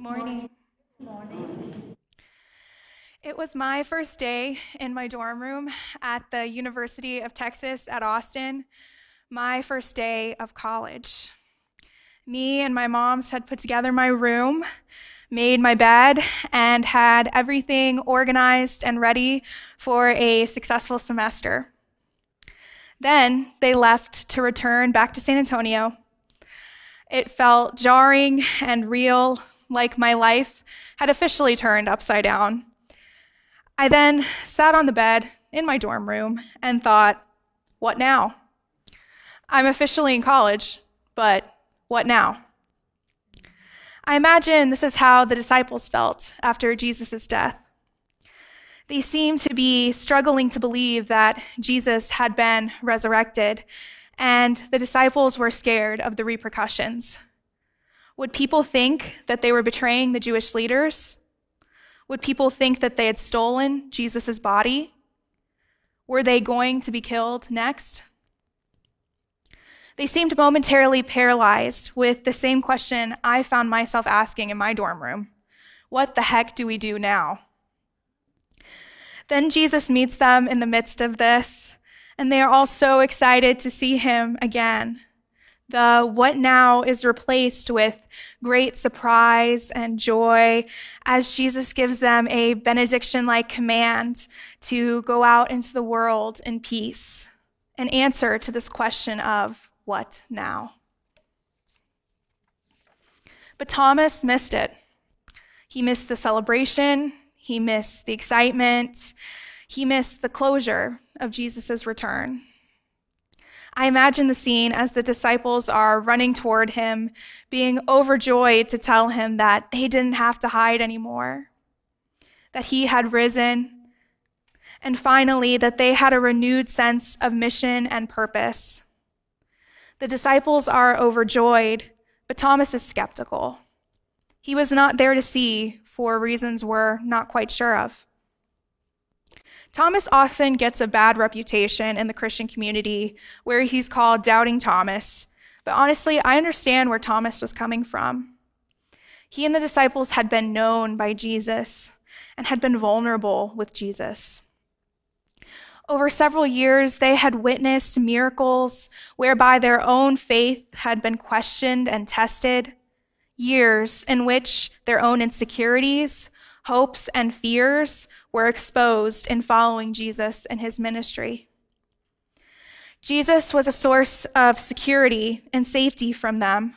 Morning. Morning. It was my first day in my dorm room at the University of Texas at Austin, my first day of college. Me and my moms had put together my room, made my bed, and had everything organized and ready for a successful semester. Then they left to return back to San Antonio. It felt jarring and real, like my life had officially turned upside down. I then sat on the bed in my dorm room and thought, what now? I'm officially in college, but what now? I imagine this is how the disciples felt after Jesus' death. They seemed to be struggling to believe that Jesus had been resurrected, and the disciples were scared of the repercussions. Would people think that they were betraying the Jewish leaders? Would people think that they had stolen Jesus' body? Were they going to be killed next? They seemed momentarily paralyzed with the same question I found myself asking in my dorm room What the heck do we do now? Then Jesus meets them in the midst of this, and they are all so excited to see him again. The what now is replaced with great surprise and joy as Jesus gives them a benediction like command to go out into the world in peace, an answer to this question of what now? But Thomas missed it. He missed the celebration, he missed the excitement, he missed the closure of Jesus' return. I imagine the scene as the disciples are running toward him, being overjoyed to tell him that they didn't have to hide anymore, that he had risen, and finally, that they had a renewed sense of mission and purpose. The disciples are overjoyed, but Thomas is skeptical. He was not there to see for reasons we're not quite sure of. Thomas often gets a bad reputation in the Christian community where he's called Doubting Thomas. But honestly, I understand where Thomas was coming from. He and the disciples had been known by Jesus and had been vulnerable with Jesus. Over several years, they had witnessed miracles whereby their own faith had been questioned and tested, years in which their own insecurities, hopes, and fears were exposed in following Jesus and his ministry. Jesus was a source of security and safety from them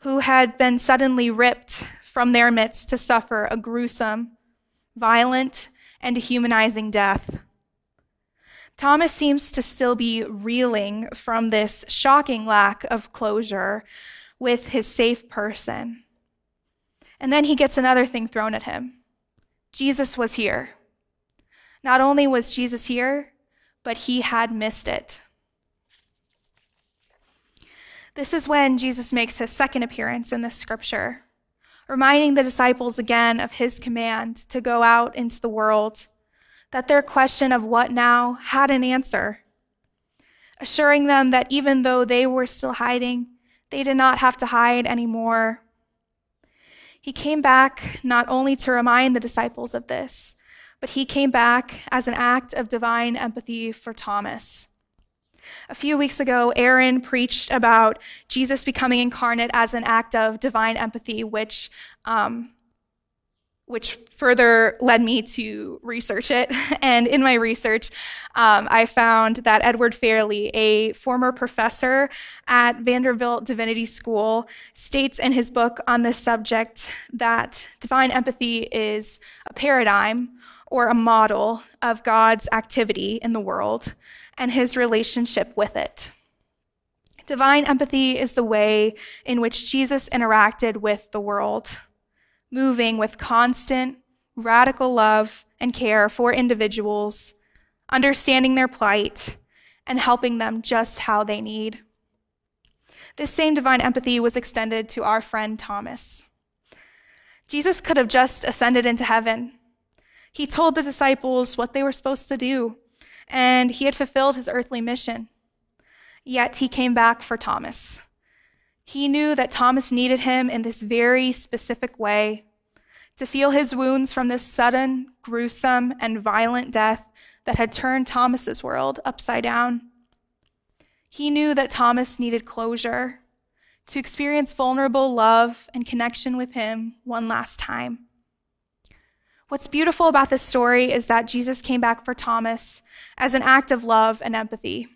who had been suddenly ripped from their midst to suffer a gruesome, violent, and dehumanizing death. Thomas seems to still be reeling from this shocking lack of closure with his safe person. And then he gets another thing thrown at him Jesus was here. Not only was Jesus here, but he had missed it. This is when Jesus makes his second appearance in this scripture, reminding the disciples again of his command to go out into the world, that their question of what now had an answer, assuring them that even though they were still hiding, they did not have to hide anymore. He came back not only to remind the disciples of this, but he came back as an act of divine empathy for Thomas. A few weeks ago, Aaron preached about Jesus becoming incarnate as an act of divine empathy, which, um, which further led me to research it. And in my research, um, I found that Edward Farley, a former professor at Vanderbilt Divinity School, states in his book on this subject that divine empathy is a paradigm or a model of God's activity in the world and his relationship with it. Divine empathy is the way in which Jesus interacted with the world, moving with constant, radical love and care for individuals, understanding their plight, and helping them just how they need. This same divine empathy was extended to our friend Thomas. Jesus could have just ascended into heaven he told the disciples what they were supposed to do, and he had fulfilled his earthly mission. Yet he came back for Thomas. He knew that Thomas needed him in this very specific way to feel his wounds from this sudden, gruesome, and violent death that had turned Thomas's world upside down. He knew that Thomas needed closure, to experience vulnerable love and connection with him one last time. What's beautiful about this story is that Jesus came back for Thomas as an act of love and empathy.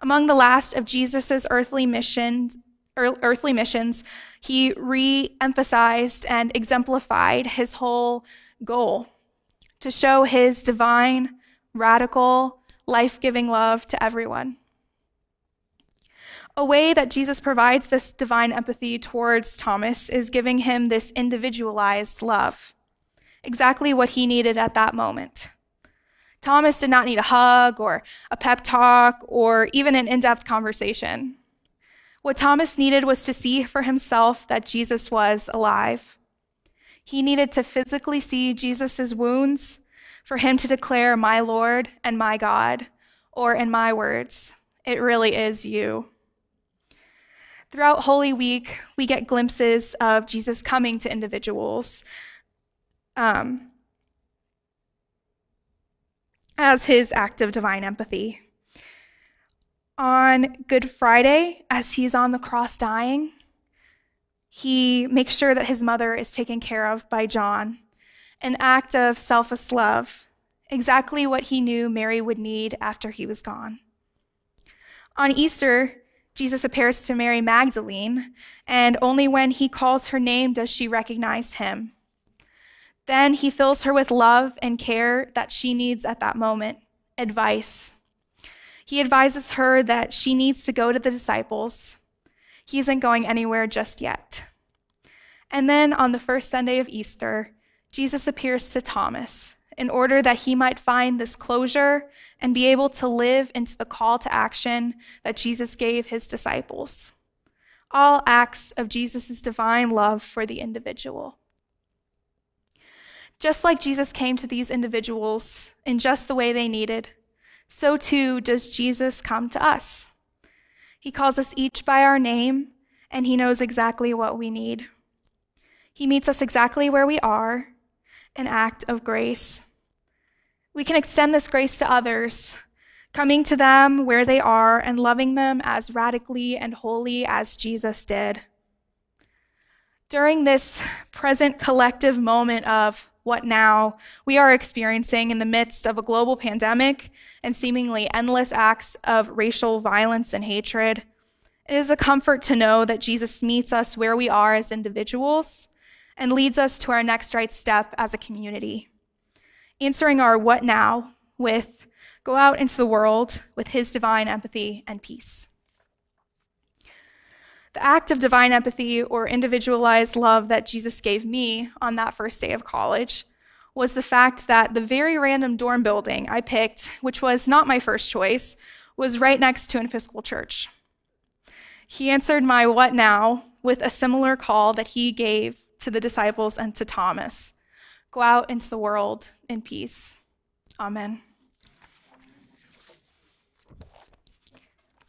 Among the last of Jesus' earthly missions, earthly missions, he re-emphasized and exemplified his whole goal to show his divine, radical, life-giving love to everyone. A way that Jesus provides this divine empathy towards Thomas is giving him this individualized love, exactly what he needed at that moment. Thomas did not need a hug or a pep talk or even an in depth conversation. What Thomas needed was to see for himself that Jesus was alive. He needed to physically see Jesus' wounds for him to declare, My Lord and my God, or in my words, it really is you. Throughout Holy Week, we get glimpses of Jesus coming to individuals um, as his act of divine empathy. On Good Friday, as he's on the cross dying, he makes sure that his mother is taken care of by John, an act of selfless love, exactly what he knew Mary would need after he was gone. On Easter, Jesus appears to Mary Magdalene, and only when he calls her name does she recognize him. Then he fills her with love and care that she needs at that moment, advice. He advises her that she needs to go to the disciples. He isn't going anywhere just yet. And then on the first Sunday of Easter, Jesus appears to Thomas in order that he might find this closure and be able to live into the call to action that Jesus gave his disciples. All acts of Jesus' divine love for the individual. Just like Jesus came to these individuals in just the way they needed, so too does Jesus come to us. He calls us each by our name, and he knows exactly what we need. He meets us exactly where we are, an act of grace. We can extend this grace to others, coming to them where they are and loving them as radically and wholly as Jesus did. During this present collective moment of what now we are experiencing in the midst of a global pandemic and seemingly endless acts of racial violence and hatred, it is a comfort to know that Jesus meets us where we are as individuals and leads us to our next right step as a community answering our what now with go out into the world with his divine empathy and peace. The act of divine empathy or individualized love that Jesus gave me on that first day of college was the fact that the very random dorm building I picked, which was not my first choice, was right next to an Episcopal church. He answered my what now with a similar call that he gave to the disciples and to Thomas Go out into the world in peace. Amen.